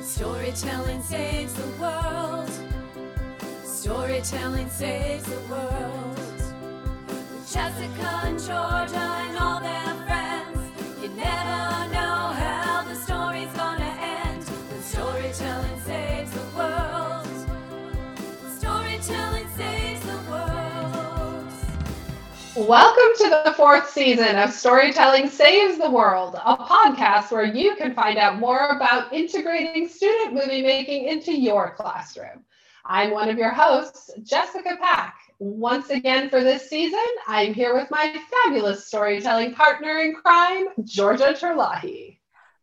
Storytelling saves the world. Storytelling saves the world. With Jessica and Georgia Welcome to the fourth season of Storytelling Saves the World, a podcast where you can find out more about integrating student movie making into your classroom. I'm one of your hosts, Jessica Pack. Once again for this season, I'm here with my fabulous storytelling partner in crime, Georgia Terlahi.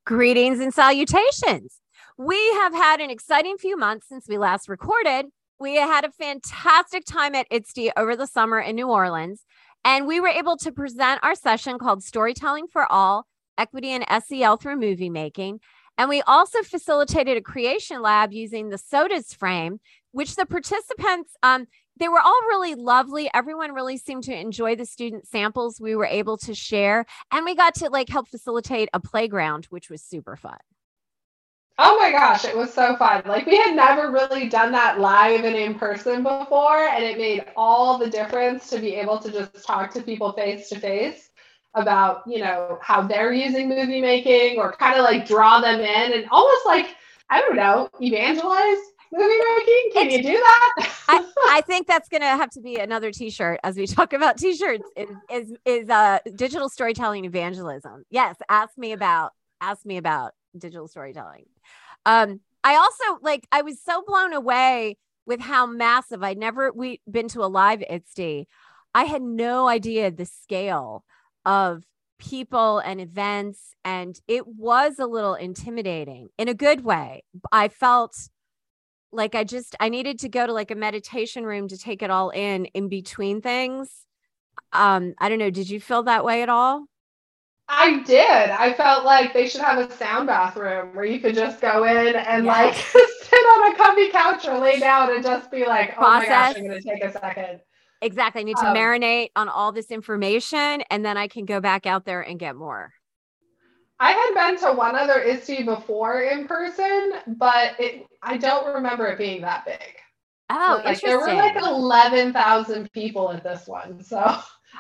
Greetings and salutations. We have had an exciting few months since we last recorded. We had a fantastic time at ISTE over the summer in New Orleans, and we were able to present our session called Storytelling for All Equity and SEL Through Movie Making. And we also facilitated a creation lab using the sodas frame, which the participants, um, they were all really lovely. Everyone really seemed to enjoy the student samples we were able to share. And we got to like help facilitate a playground, which was super fun. Oh my gosh, it was so fun. Like we had never really done that live and in person before, and it made all the difference to be able to just talk to people face to face about, you know, how they're using movie making or kind of like draw them in and almost like, I don't know, evangelize movie making. Can you do that? I, I think that's going to have to be another t-shirt as we talk about t-shirts is, is, is uh, digital storytelling evangelism. Yes. Ask me about, ask me about digital storytelling. Um, I also like, I was so blown away with how massive I'd never we been to a live ISTE. I had no idea the scale of people and events, and it was a little intimidating in a good way. I felt like I just I needed to go to like a meditation room to take it all in in between things. Um, I don't know. Did you feel that way at all? I did. I felt like they should have a sound bathroom where you could just go in and like sit on a comfy couch or lay down and just be like, oh my gosh, I'm going to take a second. Exactly. I need to Um, marinate on all this information and then I can go back out there and get more. I had been to one other ISTE before in person, but it I don't remember it being that big. Oh, like there interesting. were like 11,000 people at this one. So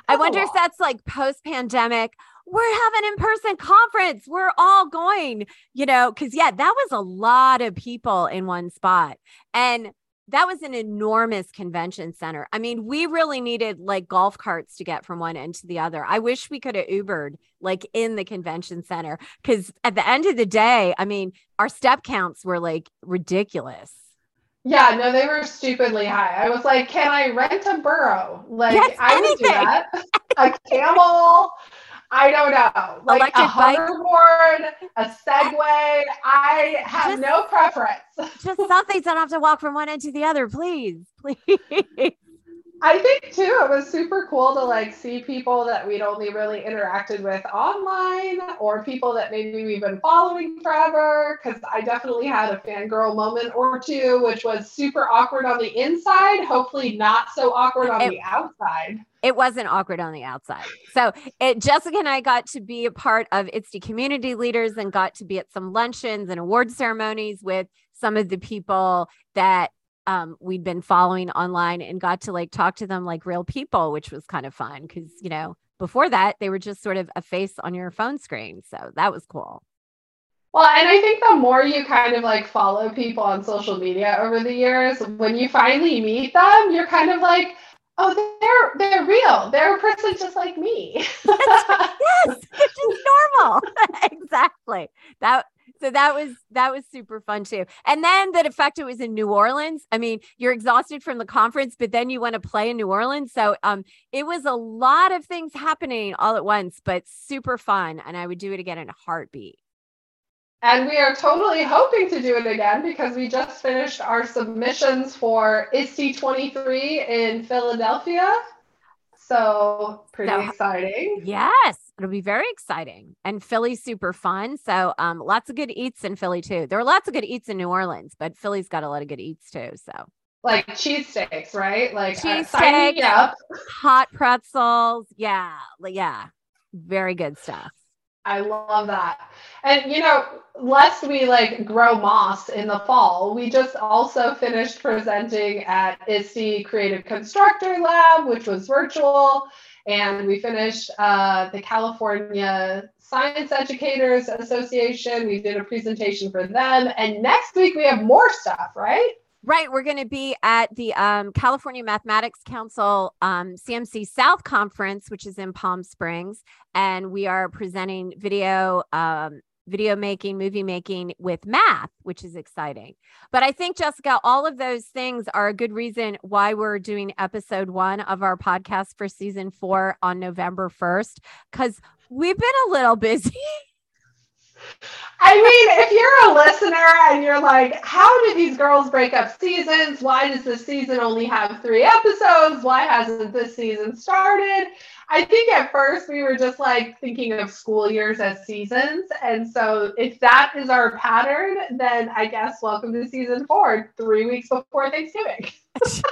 I wonder if that's like post pandemic. We're having in person conference. We're all going, you know, because yeah, that was a lot of people in one spot. And that was an enormous convention center. I mean, we really needed like golf carts to get from one end to the other. I wish we could have Ubered like in the convention center because at the end of the day, I mean, our step counts were like ridiculous. Yeah, no, they were stupidly high. I was like, can I rent a burro? Like Yes, I would do that. a camel. I don't know. Like Electric a bike. hoverboard, a Segway. I have Just- no preference. Just something so I don't have to walk from one end to the other, please. Please. I think too, it was super cool to like see people that we'd only really interacted with online or people that maybe we've been following forever. Cause I definitely had a fangirl moment or two, which was super awkward on the inside, hopefully not so awkward on It- the outside. it wasn't awkward on the outside. So it, Jessica and I got to be a part of ISTE community leaders and got to be at some luncheons and award ceremonies with some of the people that um, we'd been following online and got to like talk to them like real people, which was kind of fun because, you know, before that, they were just sort of a face on your phone screen. So that was cool. Well, and I think the more you kind of like follow people on social media over the years, when you finally meet them, you're kind of like, oh, they're they're real. They're a person just like me. yes, it's just normal. exactly. That so that was that was super fun too. And then the fact it was in New Orleans. I mean, you're exhausted from the conference, but then you want to play in New Orleans. So um it was a lot of things happening all at once, but super fun. And I would do it again in a heartbeat. And we are totally hoping to do it again because we just finished our submissions for ISTE 23 in Philadelphia. So pretty So- exciting. Yes, it'll be very exciting. And Philly's super fun. So um lots of good eats in Philly too. There are lots of good eats in New Orleans, but Philly's got a lot of good eats too. So Like cheesesteaks, right? Like uh, Cheesesteaks. up. hot pretzels. Yeah. Yeah. Very good stuff. I love that. And you know, lest we like grow moss in the fall, we just also finished presenting at ISTE Creative Constructor Lab, which was virtual, and we finished uh, the California Science Educators Association. We did a presentation for them, and next week we have more stuff, right? Right. We're going to be at the um, California Mathematics Council um, CMC South Conference, which is in Palm Springs. And we are presenting video, um, video making, movie making with math, which is exciting. But I think, Jessica, all of those things are a good reason why we're doing episode one of our podcast for season four on November 1st, because we've been a little busy. I mean, if you're a listener and you're like, how did these girls break up seasons? Why does this season only have three episodes? Why hasn't this season started? I think at first we were just like thinking of school years as seasons. And so if that is our pattern, then I guess welcome to season four, three weeks before Thanksgiving.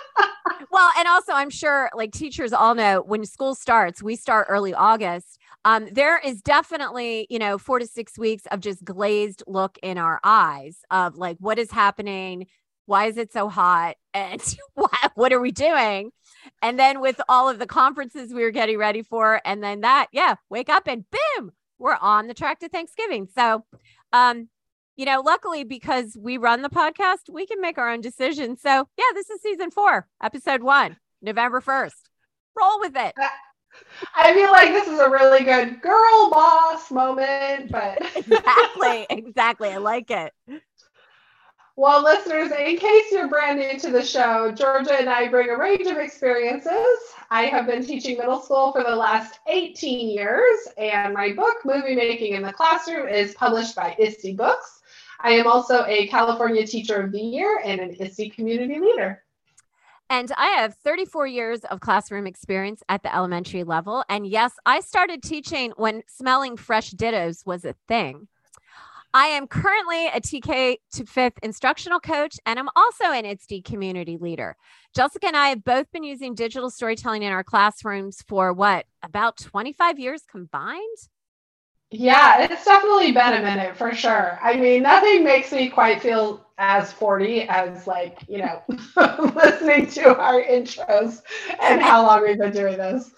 well, and also I'm sure like teachers all know when school starts, we start early August um, there is definitely, you know, four to six weeks of just glazed look in our eyes of like, what is happening? Why is it so hot? And what, what are we doing? And then with all of the conferences we were getting ready for, and then that, yeah, wake up and boom, we're on the track to Thanksgiving. So, um, you know, luckily because we run the podcast, we can make our own decisions. So, yeah, this is season four, episode one, November 1st. Roll with it. I feel like this is a really good girl boss moment, but exactly, exactly. I like it. Well, listeners, in case you're brand new to the show, Georgia and I bring a range of experiences. I have been teaching middle school for the last 18 years, and my book, Movie Making in the Classroom, is published by ISTE Books. I am also a California Teacher of the Year and an ISTE Community Leader. And I have 34 years of classroom experience at the elementary level. And yes, I started teaching when smelling fresh dittos was a thing. I am currently a TK to fifth instructional coach, and I'm also an ISTE community leader. Jessica and I have both been using digital storytelling in our classrooms for what, about 25 years combined? Yeah, it's definitely been a minute for sure. I mean, nothing makes me quite feel as 40 as like, you know, listening to our intros and how long we've been doing this.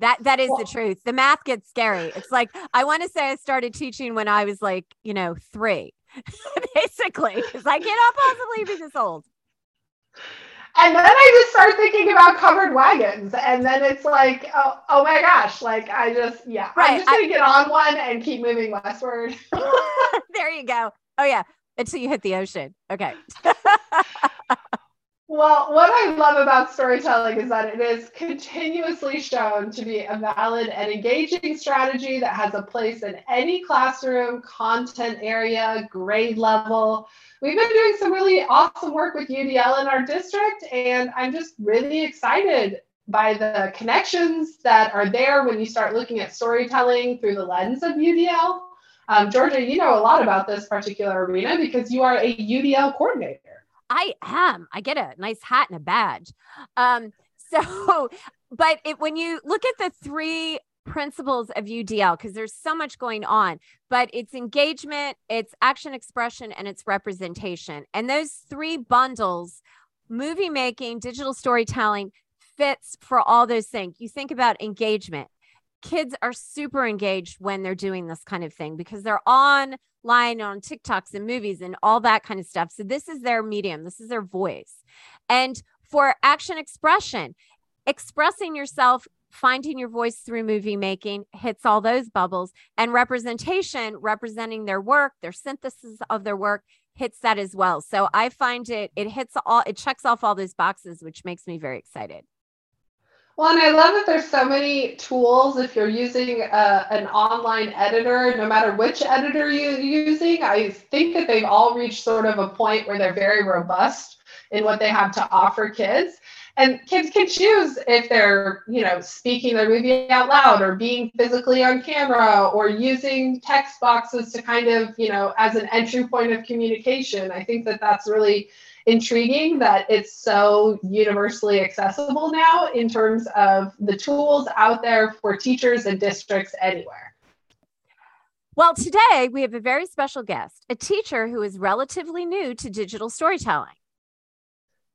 That that is the truth. The math gets scary. It's like I want to say I started teaching when I was like, you know, 3. Basically, cuz I cannot possibly be this old. And then I just start thinking about covered wagons. And then it's like, oh, oh my gosh, like I just, yeah, right. I'm just going to get on one and keep moving westward. there you go. Oh, yeah. Until you hit the ocean. Okay. well, what I love about storytelling is that it is continuously shown to be a valid and engaging strategy that has a place in any classroom, content area, grade level we've been doing some really awesome work with UDL in our district, and I'm just really excited by the connections that are there when you start looking at storytelling through the lens of UDL. Um, Georgia, you know a lot about this particular arena because you are a UDL coordinator. I am. I get a nice hat and a badge. Um, so, but it, when you look at the three principles of UDL because there's so much going on, but it's engagement, it's action expression, and it's representation. And those three bundles, movie making, digital storytelling, fits for all those things. You think about engagement. Kids are super engaged when they're doing this kind of thing because they're online on TikToks and movies and all that kind of stuff. So, this is their medium, this is their voice. And for action expression, expressing yourself finding your voice through movie making hits all those bubbles and representation representing their work their synthesis of their work hits that as well so i find it it hits all it checks off all those boxes which makes me very excited well, and I love that there's so many tools. If you're using a, uh, an online editor, no matter which editor you're using, I think that they've all reached sort of a point where they're very robust in what they have to offer kids and kids can choose if they're you know speaking their movie out loud or being physically on camera or using text boxes to kind of you know as an entry point of communication i think that that's really intriguing that it's so universally accessible now in terms of the tools out there for teachers and districts anywhere Well, today we have a very special guest, a teacher who is relatively new to digital storytelling.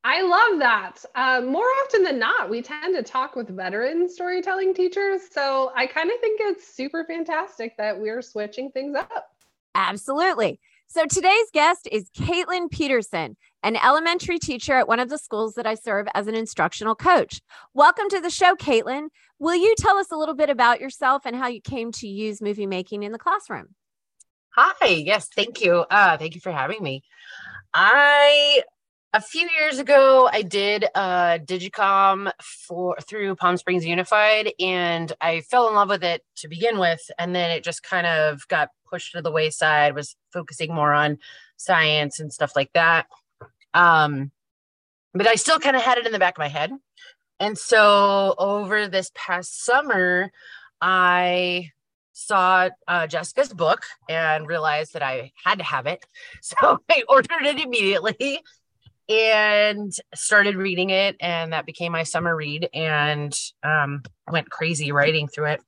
I love that. Uh, more often than not, we tend to talk with veteran storytelling teachers. So I kind of think it's super fantastic that we're switching things up. Absolutely. So today's guest is Caitlyn Peterson, an elementary teacher at one of the schools that I serve as an instructional coach. Welcome to the show, Caitlyn. Will you tell us a little bit about yourself and how you came to use movie making in the classroom? Hi, yes, thank you. Uh, thank you for having me. I a few years ago I did uh Digicom for through Palm Springs Unified and I fell in love with it to begin with and then it just kind of got pushed to the wayside was focusing more on science and stuff like that. Um but I still kind of had it in the back of my head. And so over this past summer I saw uh, Jessica's book and realized that I had to have it. So I ordered it immediately and started reading it and that became my summer read and um, went crazy writing through it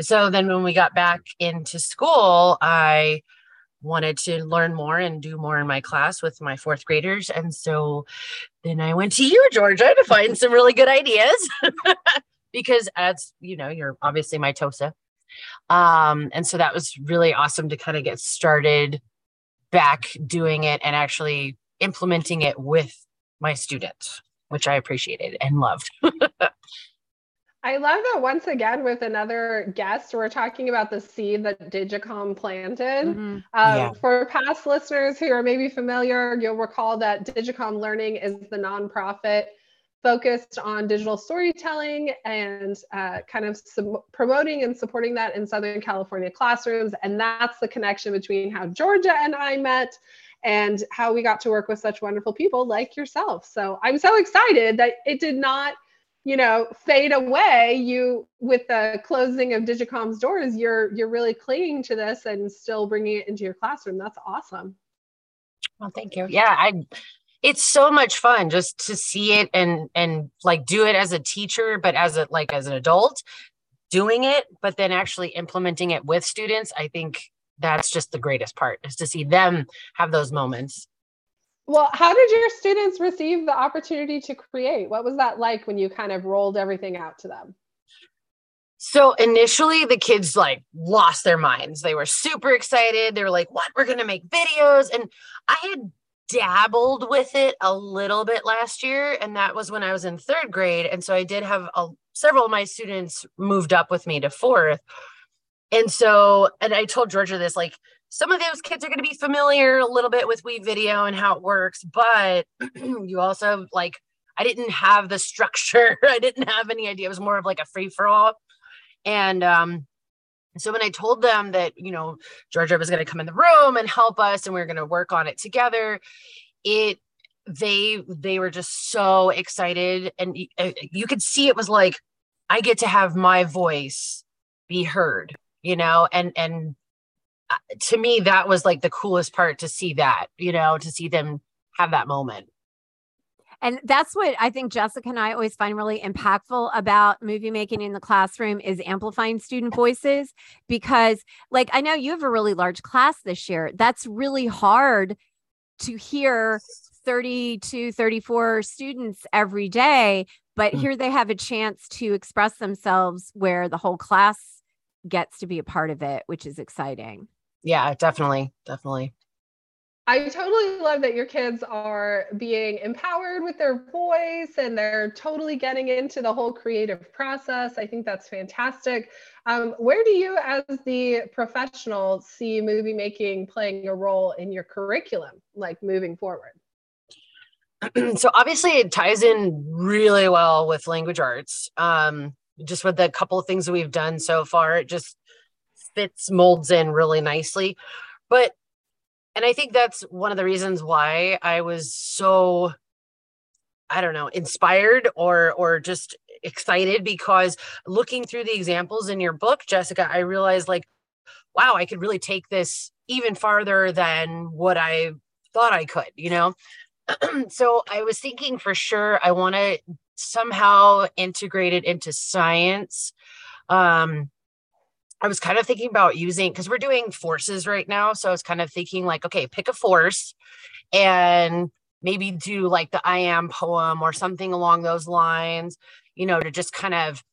so then when we got back into school i wanted to learn more and do more in my class with my fourth graders and so then i went to you georgia to find some really good ideas because as you know you're obviously my tosa um, and so that was really awesome to kind of get started back doing it and actually implementing it with my students, which I appreciated and loved. I love that once again with another guest, we're talking about the seed that Digicom planted. Mm-hmm. Um, yeah. For past listeners who are maybe familiar, you'll recall that Digicom Learning is the nonprofit focused on digital storytelling and uh, kind of sub- promoting and supporting that in Southern California classrooms. And that's the connection between how Georgia and I met and how we got to work with such wonderful people like yourself. So I'm so excited that it did not, you know, fade away. You with the closing of Digicom's doors, you're you're really clinging to this and still bringing it into your classroom. That's awesome. Well, thank you. Yeah, I it's so much fun just to see it and and like do it as a teacher but as a like as an adult doing it but then actually implementing it with students i think that's just the greatest part is to see them have those moments well how did your students receive the opportunity to create? What was that like when you kind of rolled everything out to them? So initially the kids like lost their minds. They were super excited. They were like what? We're going to make videos. And i had dabbled with it a little bit last year and that was when i was in third grade. And so i did have a, several of my students moved up with me to fourth. And so, and I told Georgia this like, some of those kids are going to be familiar a little bit with WeVideo and how it works, but you also like, I didn't have the structure. I didn't have any idea. It was more of like a free for all. And um, so when I told them that, you know, Georgia was going to come in the room and help us and we are going to work on it together, it, they, they were just so excited. And uh, you could see it was like, I get to have my voice be heard you know and and to me that was like the coolest part to see that you know to see them have that moment and that's what I think Jessica and I always find really impactful about movie making in the classroom is amplifying student voices because like I know you have a really large class this year. That's really hard to hear 30 to 34 students every day, but mm. here they have a chance to express themselves where the whole class gets to be a part of it, which is exciting. Yeah, definitely. Definitely. I totally love that your kids are being empowered with their voice and they're totally getting into the whole creative process. I think that's fantastic. Um, where do you, as the professional, see movie making playing a role in your curriculum, like moving forward? so obviously it ties in really well with language arts. Um, just with the couple of things that we've done so far, it just fits, molds in really nicely. But, and I think that's one of the reasons why I was so, I don't know, inspired or, or just excited because looking through the examples in your book, Jessica, I realized like, wow, I could really take this even farther than what I thought I could, you know? so I was thinking for sure I want to somehow integrate it into science. Um, I was kind of thinking about using because we're doing forces right now. So I was kind of thinking like, okay, pick a force and maybe do like the I am poem or something along those lines, you know, to just kind of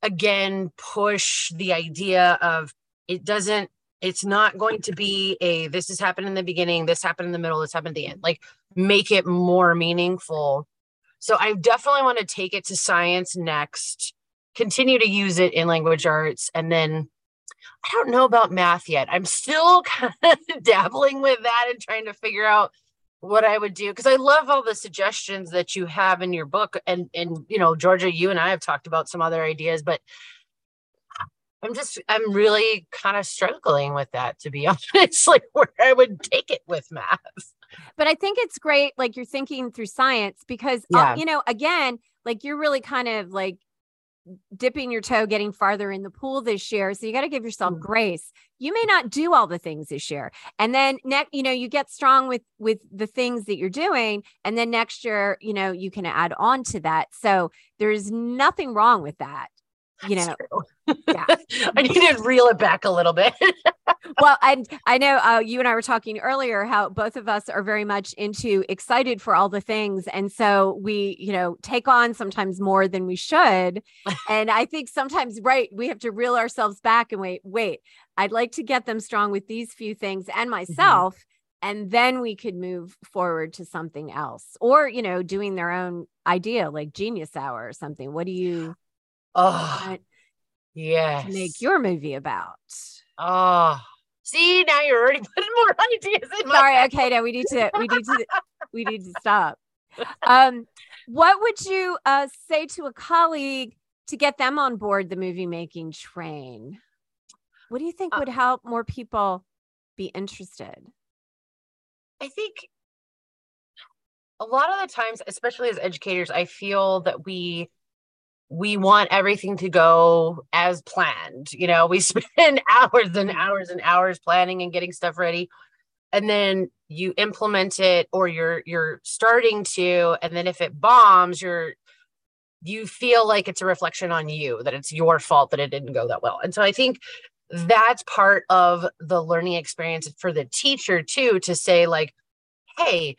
again push the idea of it doesn't it's not going to be a this has happened in the beginning this happened in the middle this happened at the end like make it more meaningful so i definitely want to take it to science next continue to use it in language arts and then i don't know about math yet i'm still kind of dabbling with that and trying to figure out what i would do because i love all the suggestions that you have in your book and and you know georgia you and i have talked about some other ideas but I'm just, I'm really kind of struggling with that, to be honest, like where I would take it with math. But I think it's great, like you're thinking through science because, uh, you know, again, like you're really kind of like dipping your toe, getting farther in the pool this year. So you got to give yourself Mm. grace. You may not do all the things this year, and then next, you know, you get strong with with the things that you're doing, and then next year, you know, you can add on to that. So there's nothing wrong with that. You That's know, yeah. I need to reel it back a little bit. well, and I know uh, you and I were talking earlier how both of us are very much into excited for all the things, and so we, you know, take on sometimes more than we should. and I think sometimes, right, we have to reel ourselves back and wait. Wait, I'd like to get them strong with these few things and myself, and then we could move forward to something else, or you know, doing their own idea like Genius Hour or something. What do you oh, want yes. make your movie about? oh, see, now you're already putting more ideas in my sorry okay now we need to we need to we need to stop. Um what would you uh say to a colleague to get them on board the movie making train? What do you think Uh, would help more people be interested? I think a lot of the times, especially as educators, I feel that we we want everything to go as planned. You know, we spend hours and mm-hmm. hours and hours planning and getting stuff ready. And then you implement it or you're you're starting to and then if it bombs, you're you feel like it's a reflection on you that it's your fault that it didn't go that well. And so I think that's part of the learning experience for the teacher too to say like hey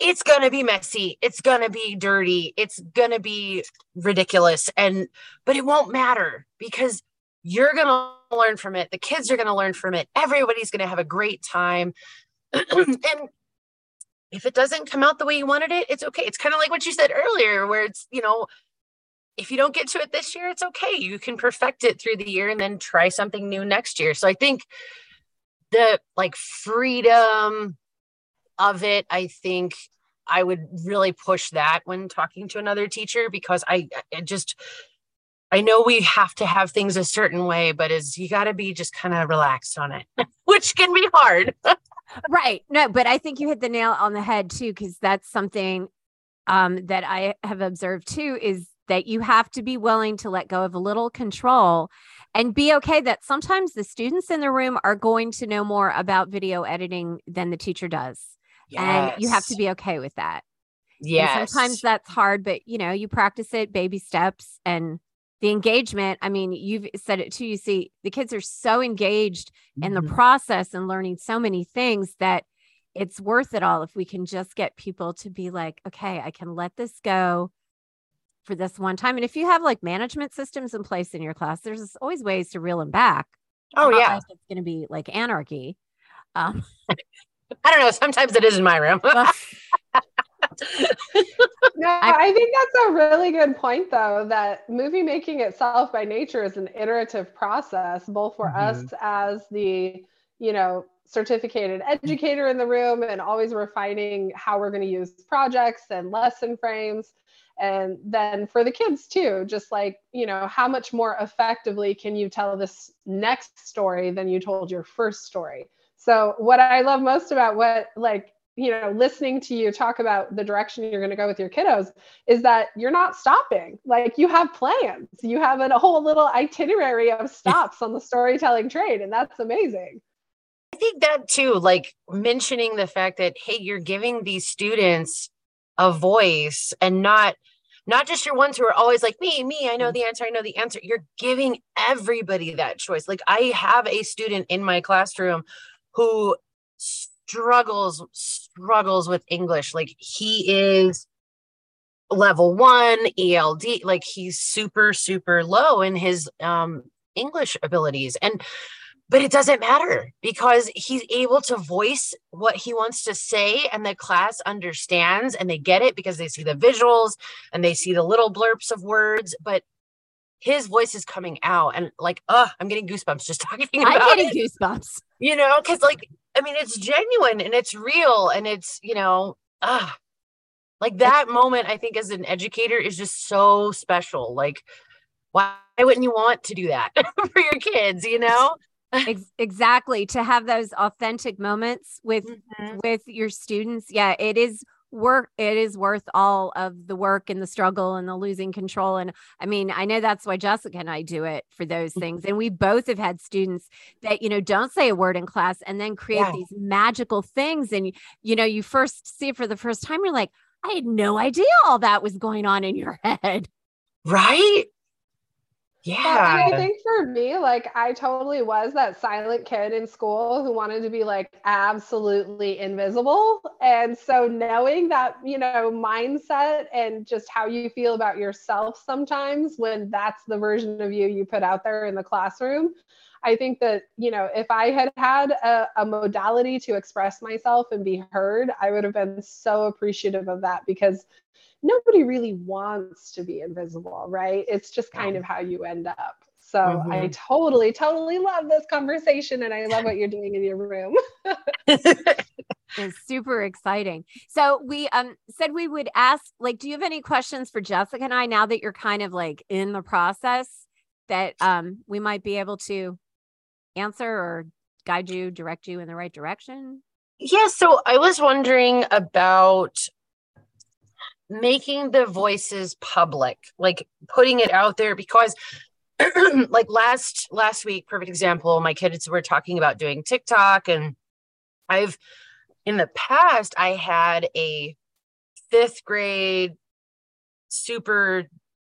it's going to be messy it's going to be dirty it's going to be ridiculous and but it won't matter because you're going to learn from it the kids are going to learn from it everybody's going to have a great time. And if it doesn't come out the way you wanted it it's okay. It's kind of like what you said earlier where it's you know if you don't get to it this year it's okay. You can perfect it through the year and then try something new next year. So i think the like freedom of it i think i would really push that when talking to another teacher because i I just i know we have to have things a certain way but is you got to be just kind of relaxed on it which can be hard. Right. No but i think you hit the nail on the head too because that's something um that i have observed too is that you have to be willing to let go of a little control and be okay that sometimes the students in the room are going to know more about video editing than the teacher does and you have to be okay with that. Yes sometimes that's hard but you know you practice it baby steps and the engagement. I mean you've said it too you see the kids are so engaged in the Mhm. process and learning so many things that it's worth it all if we can just get people to be like okay i can let this go for this one time. And if you have like management systems in place in your class there's always ways to reel them back oh yeah. like it's going to be like anarchy. Um i don't know sometimes it is in my room No, I- I, think that's a really good point, though, that movie making itself by nature is an iterative process, both for mm-hmm. us as the, you know, certificated educator in the room and always refining how we're going to use projects and lesson frames. And then for the kids too, just like, you know, how much more effectively can you tell this next story than you told your first story? So, what I love most about what, like, you know, listening to you talk about the direction you're going to go with your kiddos is that you're not stopping. Like you have plans, you have a whole little itinerary of stops on the storytelling train, and that's amazing. I think that too, like mentioning the fact that, hey, you're giving these students a voice and not not just your ones who are always like me, me, I know mm-hmm. the answer, I know the answer. You're giving everybody that choice. Like I have a student in my classroom who struggles struggles with English. Like he is level 1 ELD, like he's super super low in his um English abilities and but it doesn't matter because he's able to voice what he wants to say and the class understands and they get it because they see the visuals and they see the little blurps of words but his voice is coming out and like uh i'm getting goosebumps just talking about I'm getting it, goosebumps. You know because like i mean it's genuine and it's real and it's you know ah like that moment i think as an educator is just so special. Like why wouldn't you want to do that for your kids you know? Exactly. To have those authentic moments with Mhm. with your students yeah it is work it is worth all of the work and the struggle and the losing control and i mean i know that's why jessica and i do it for those Mm-hmm. things and we both have had students that you know don't say a word in class and then create Yeah. these magical things and you know you first see it for the first time you're like i had no idea all that was going on in your head right Well, and I think for me, like I totally was that silent kid in school who wanted to be like absolutely invisible. And so knowing that, you know, mindset and just how you feel about yourself sometimes when that's the version of you you put out there in the classroom, I think that, you know, if I had had a, a modality to express myself and be heard, I would have been so appreciative of that because nobody really wants to be invisible, right? It's just kind of how you end up. So I Mhm. totally, totally love this conversation and I love what you're doing in your room. It's super exciting. So we um said we would ask like do you have any questions for Jessica and I now that you're kind of like in the process that um we might be able to answer or guide you, direct you in the right direction? Yeah, so I was wondering about making the voices public, like putting it out there because like last last week, perfect example, my kids were talking about doing TikTok and I've in the past I had a 5th grade super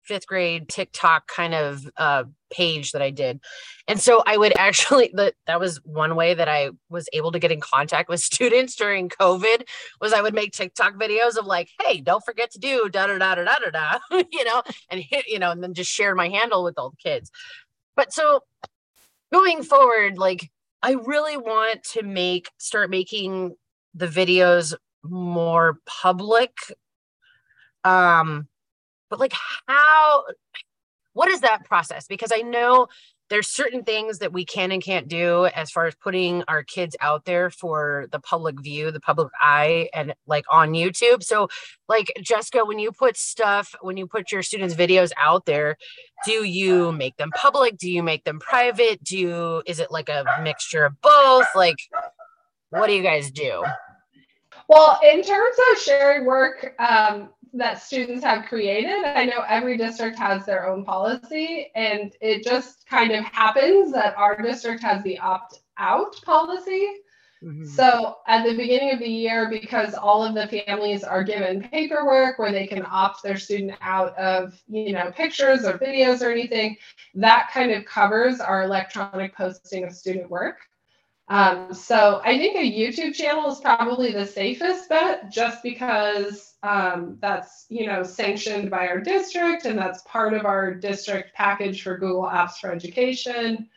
fifth grade TikTok kind of uh, page that I did. And so I would actually that that was one way that I was able to get in contact with students during COVID was I would make TikTok videos of like, hey, don't forget to do da da da da da da da, you know, and hit, you know, and then just share my handle with all the kids. But so going forward, like I really want to make start making the videos more public. Um but like how what is that process? Because i know there's certain things that we can and can't do as far as putting our kids out there for the public view the public eye and like on youtube. So like jessica when you put stuff when you put your students videos out there do you make them public? Do you make them private? Do you is it like a mixture of both? Like what do you guys do? Well, in terms of sharing work um, that students have created, I know every district has their own policy, and it just kind of happens that our district has the opt out policy. Mhm. So at the beginning of the year, because all of the families are given paperwork where they can opt their student out of, you know, pictures or videos or anything, that kind of covers our electronic posting of student work. Um, so I think a YouTube channel is probably the safest bet, just because um, that's you know sanctioned by our district and that's part of our district package for Google Apps for Education.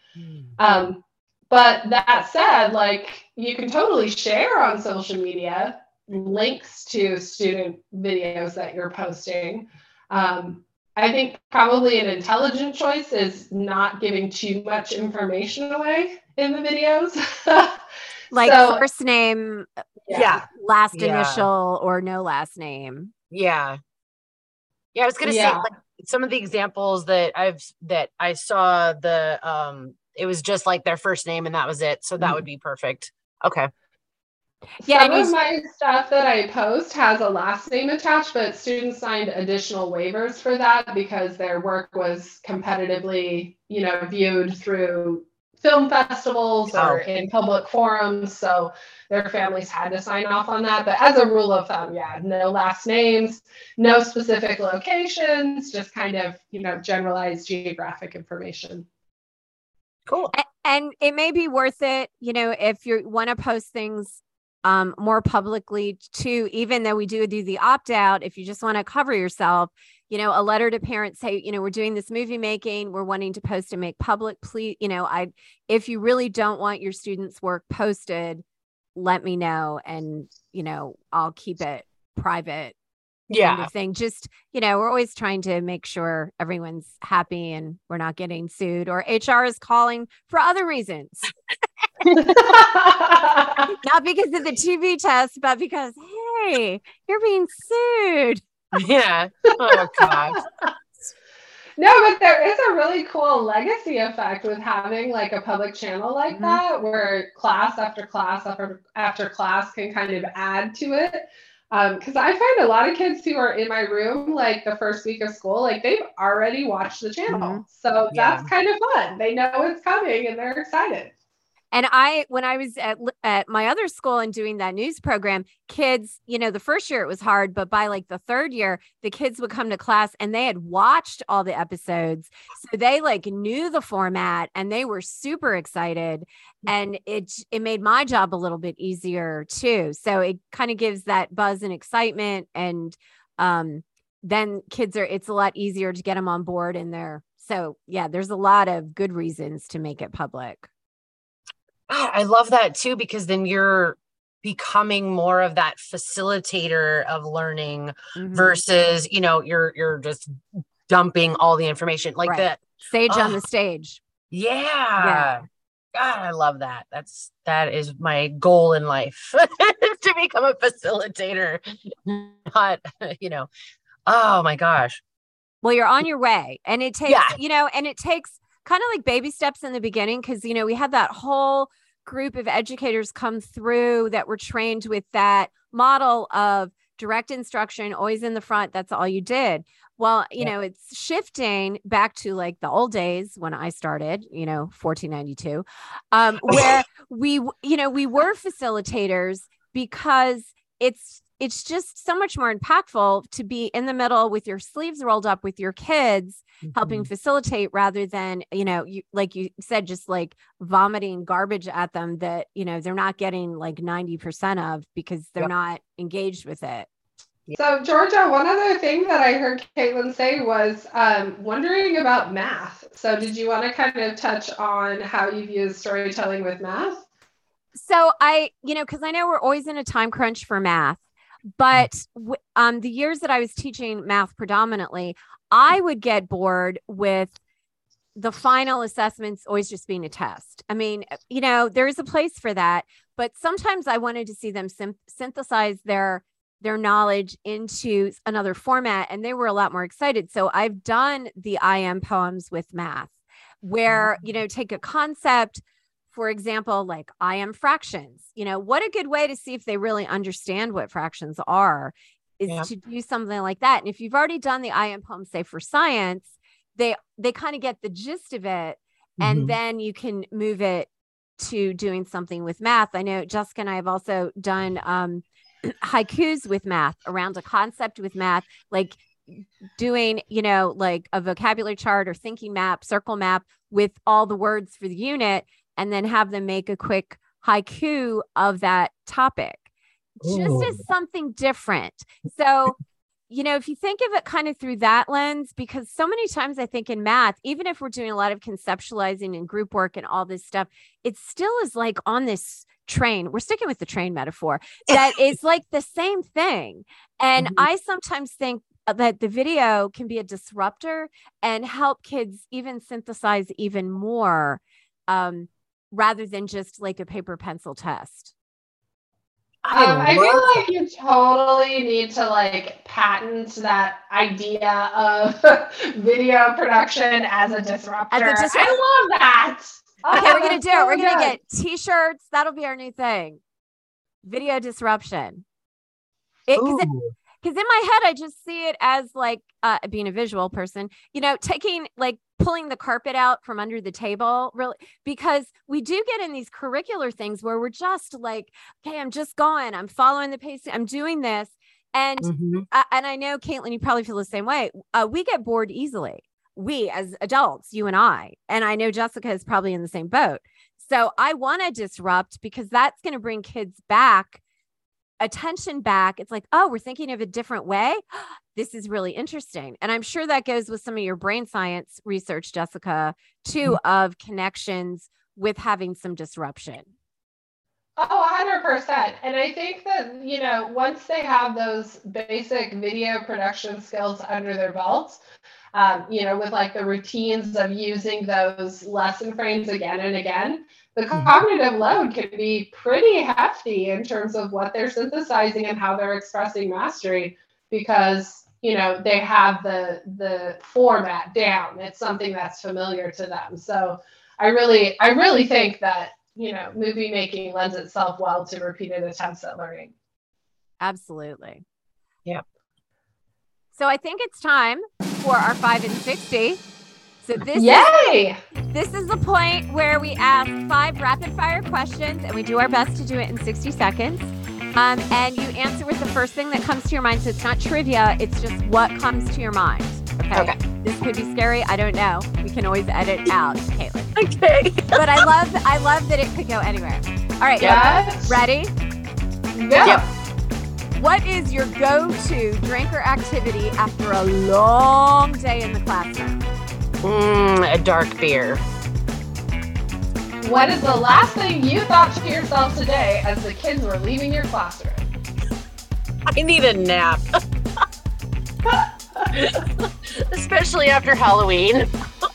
Um, but that said, like you can totally share on social media links to student videos that you're posting. Um, I think probably an intelligent choice is not giving too much information away in the videos. Like So- first name, yeah last Yeah. initial, or no last name. Yeah. Yeah, I was gonna say like some of the examples that I've that I saw the um it was just like their first name and that was it. So that would be perfect. Okay. Yeah, Some and you of my stuff that I post has a last name attached, but students signed additional waivers for that because their work was competitively, you know, viewed through film festivals or Oh. in public forums. So their families had to sign off on that. But as a rule of thumb, yeah, no last names, no specific locations, just kind of, you know, generalized geographic information. Cool. And it may be worth it you know if you want to post things um, more publicly too even though we do do the opt out if you just want to cover yourself you know a letter to parents say you know we're doing this movie making we're wanting to post and make public please you know i if you really don't want your students work posted let me know and you know i'll keep it private kind Yeah. of thing. Just, you know, we're always trying to make sure everyone's happy and we're not getting sued or HR is calling for other reasons. Not because of the TV test, but because, hey, you're being sued. Yeah. Oh gosh. No, but there is a really cool legacy effect with having like a public channel like Mhm. that, where class after class after after class can kind of add to it. Because I find a lot of kids who are in my room like the first week of school, like they've already watched the channel, Mhm. so Yeah. that's kind of fun. They know it's coming and they're excited. And I, when I was at, at my other school and doing that news program, kids, you know, the first year it was hard, but by like the third year, the kids would come to class and they had watched all the episodes. So they like knew the format and they were super excited. And it, it made my job a little bit easier too. So it kind of gives that buzz and excitement. And um, then kids are, it's a lot easier to get them on board in there. So yeah, there's a lot of good reasons to make it public. I love that too because then you're becoming more of that facilitator of learning Mhm. versus, you know, you're you're just dumping all the information like Right. that. stage on the stage. Yeah. God, I love that. That's that is my goal in life to become a facilitator. Not, you know. Oh my gosh. Well, you're on your way. And it takes, Yeah. you know, and it takes kind of like baby steps in the beginning because, you know, we had that whole group of educators come through that were trained with that model of direct instruction, always in the front. That's all you did. Well, you Yeah. know, it's shifting back to like the old days when I started, you know, 1492, um, where we, you know, we were facilitators because it's it's just so much more impactful to be in the middle with your sleeves rolled up with your kids helping Mm-hmm. facilitate rather than you know you like you said just like vomiting garbage at them that you know they're not getting like 90% of because they're Yep. not engaged with it So, Georgia, one other thing that I heard Caitlyn say was um, wondering about math. So, did you want to kind of touch on how you've used storytelling with math? so i you know because i know we're always in a time crunch for math but um the years that i was teaching math predominantly i would get bored with the final assessments always just being a test. I mean you know there is a place for that but sometimes i wanted to see them sym- synthesize their their knowledge into another format and they were a lot more excited. So i've done the im poems with math where you know take a concept for example, like I am fractions. You know, what a good way to see if they really understand what fractions are is Yeah. to do something like that. And if you've already done the I am poem, say for science, they they kind of get the gist of it, and Mhm. then you can move it to doing something with math. I know Jessica and I have also done um, haikus with math around a concept with math, like doing, you know, like a vocabulary chart or thinking map, circle map with all the words for the unit, and then have them make a quick haiku of that topic, just as something different. So, you know, if you think of it kind of through that lens, because so many times I think in math, even if we're doing a lot of conceptualizing and group work and all this stuff, it still is like on this train. We're sticking with the train metaphor that is like the same thing. And Mhm. I sometimes think that the video can be a disruptor and help kids even synthesize even more um, rather than just like a paper pencil test. I, Um, I feel like you totally need to like patent that idea of video production as a disruptor. disrupt- I love that. Okay, Oh, we're gonna that's do it. so We're gonna get t-shirts. That'll be our new thing. Video disruption. It, 'cause it- Ooh. Because in my head, I just see it as like uh, being a visual person, you know, taking like pulling the carpet out from under the table, really, because we do get in these curricular things where we're just like, okay, I'm just going, I'm following the pace, I'm doing this. And Mhm. uh, and I know Caitlyn, you probably feel the same way. Uh, we get bored easily. We as adults, you and I, and I know Jessica is probably in the same boat. So I want to disrupt because that's going to bring kids back, attention back. It's like, oh, we're thinking of a different way. this is really interesting, and I'm sure that goes with some of your brain science research, Jessica, too, mm-hmm. of connections with having some disruption. Oh, 100%. And I think that, you know, once they have those basic video production skills under their belts, um, you know, with like the routines of using those lesson frames again and again, the Mhm. cognitive load can be pretty hefty in terms of what they're synthesizing and how they're expressing mastery because you know they have the the format down it's something that's familiar to them so i really i really think that you know movie making lends itself well to repeated attempts at learning Absolutely. Yep. So I think it's time for our five and sixty. So this is this is the point where we ask five rapid fire questions and we do our best to do it in 60 seconds. Um, and you answer with the first thing that comes to your mind. So it's not trivia, it's just what comes to your mind. Okay. Okay. This could be scary. I don't know. We can always edit out, Caitlyn. Okay. But I love I love that it could go anywhere. All right. yes Ready? yeah. Yep. What is your go-to drink or activity after a long day in the classroom? Mm, a dark beer. what is the last thing you thought to yourself today as the kids were leaving your classroom I need a nap. Especially after Halloween.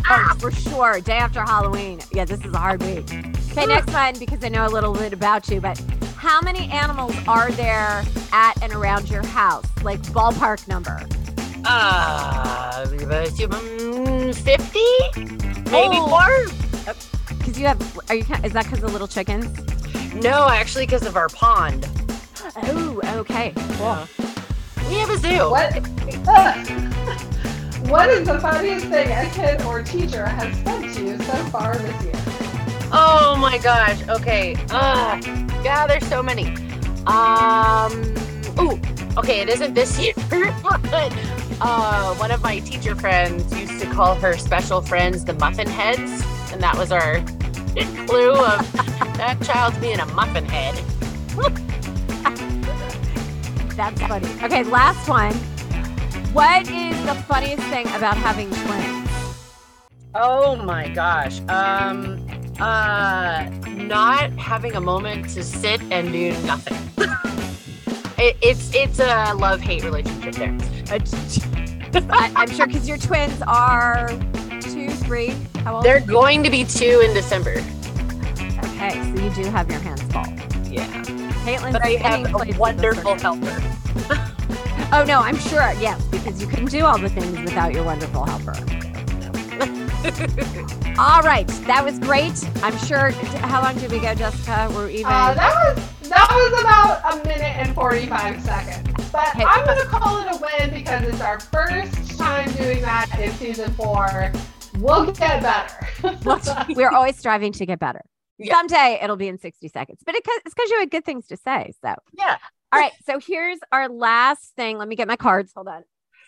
Oh, for sure. Day after Halloween. Yeah, this is a hard week. Okay, next one, because I know a little bit about you, but how many animals are there at and around your house? Like ballpark number. Uh, mm, 50? Maybe Oh. more? Because you have, are you, is that because of little chickens? No, actually, because of our pond. Oh, okay. Cool. We have a zoo. What? what is the funniest thing a kid or teacher has said to you so far this year? Oh my gosh. Okay. Uh, yeah, there's so many. Um. Ooh. Okay, it isn't this year, but uh, one of my teacher friends used to call her special friends the muffin heads, and that was our clue of that child's being a muffin head. That's funny. Okay, last one. What is the funniest thing about having twins? Oh my gosh. Um. Uh. Not having a moment to sit and do nothing. it, it's it's a love hate relationship there. I, I'm sure because your twins are two, three. How old? They're going to be two in December. okay, so you do have your hands full. Yeah. Caitlyn's But I have a wonderful helper. Oh no, I'm sure. Yes, because you couldn't do all the things without your wonderful helper. All right, that was great. I'm sure. How long did we go, Jessica? We're even. Uh, that was that was about a minute and 45 seconds. But Okay. I'm gonna call it a win because it's our first time doing that in season four. We'll get better. We're always striving to get better. Yeah. Someday it'll be in 60 seconds, but it, it's because you had good things to say. So, Yeah. all right. So here's our last thing. Let me get my cards. Hold on.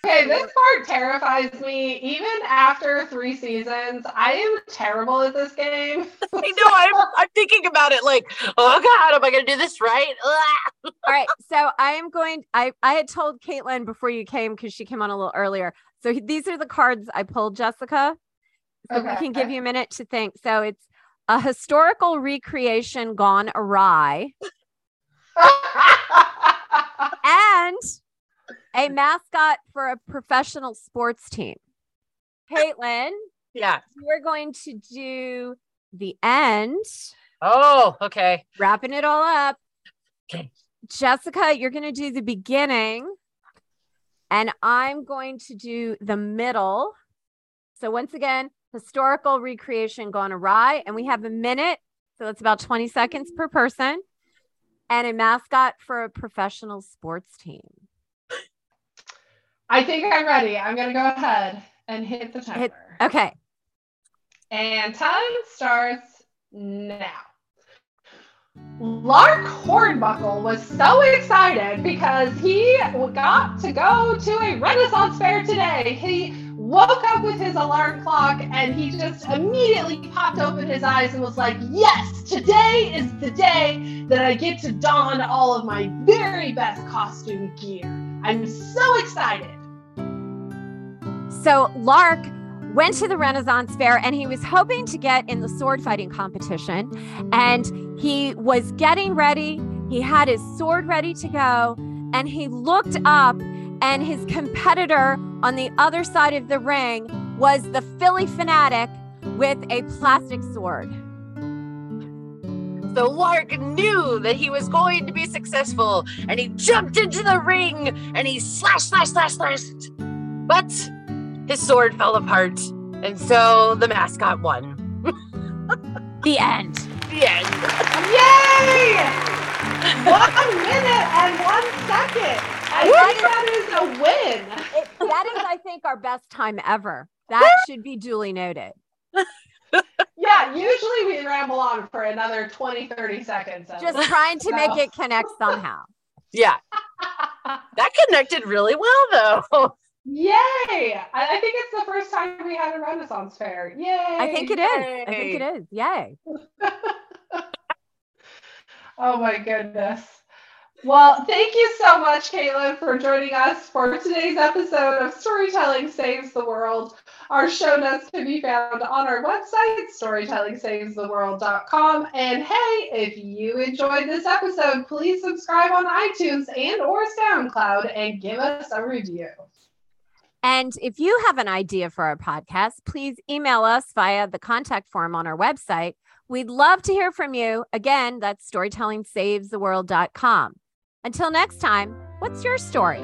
Okay, this part terrifies me. Even after three seasons, I am terrible at this game. I know. I'm, I'm thinking about it like, oh God, am I going to do this right? All right. So I am going. I I had told Caitlyn before you came because she came on a little earlier. So these are the cards I pulled, Jessica. So we can give you a minute to think. So it's a historical recreation gone awry and a mascot for a professional sports team. Caitlyn, Yeah. we're going to do the end, Oh, okay. wrapping it all up. Okay. Jessica, you're going to do the beginning, and I'm going to do the middle. So, once again, historical recreation gone awry, and we have a minute. So, it's about 20 seconds per person, and a mascot for a professional sports team. I think I'm ready. I'm going to go ahead and hit the timer. Hit- Okay. And time starts now. Lark Hornbuckle was so excited because he got to go to a Renaissance fair today. He woke up with his alarm clock and he just immediately popped open his eyes and was like, Yes, today is the day that I get to don all of my very best costume gear. I'm so excited. So Lark went to the Renaissance Fair and he was hoping to get in the sword fighting competition. And he was getting ready. He had his sword ready to go. And he looked up, and his competitor on the other side of the ring was the Phillie Phanatic with a plastic sword. So Lark knew that he was going to be successful and he jumped into the ring and he slashed, slashed, slashed, slashed. But his sword fell apart. And so the mascot won. The end. The end. Yay! one minute and one second. I think that is a win. It- that is, I think, our best time ever. That should be duly noted. Yeah, usually we ramble on for another 20, 30 seconds. Just least. trying to make it connect somehow. Yeah. That connected really well though. Yay! I, I think it's the first time we had a Renaissance fair. Yay! I think it is. I think it is. Yay. Oh my goodness. Well, thank you so much, Caitlyn, for joining us for today's episode of Storytelling Saves the World. Our show notes can be found on our website, storytellingsavestheworld.com. And hey, if you enjoyed this episode, please subscribe on iTunes and or SoundCloud and give us a review. And if you have an idea for our podcast, please email us via the contact form on our website. We'd love to hear from you. Again, that's storytellingsavestheworld.com. Until next time, what's your story?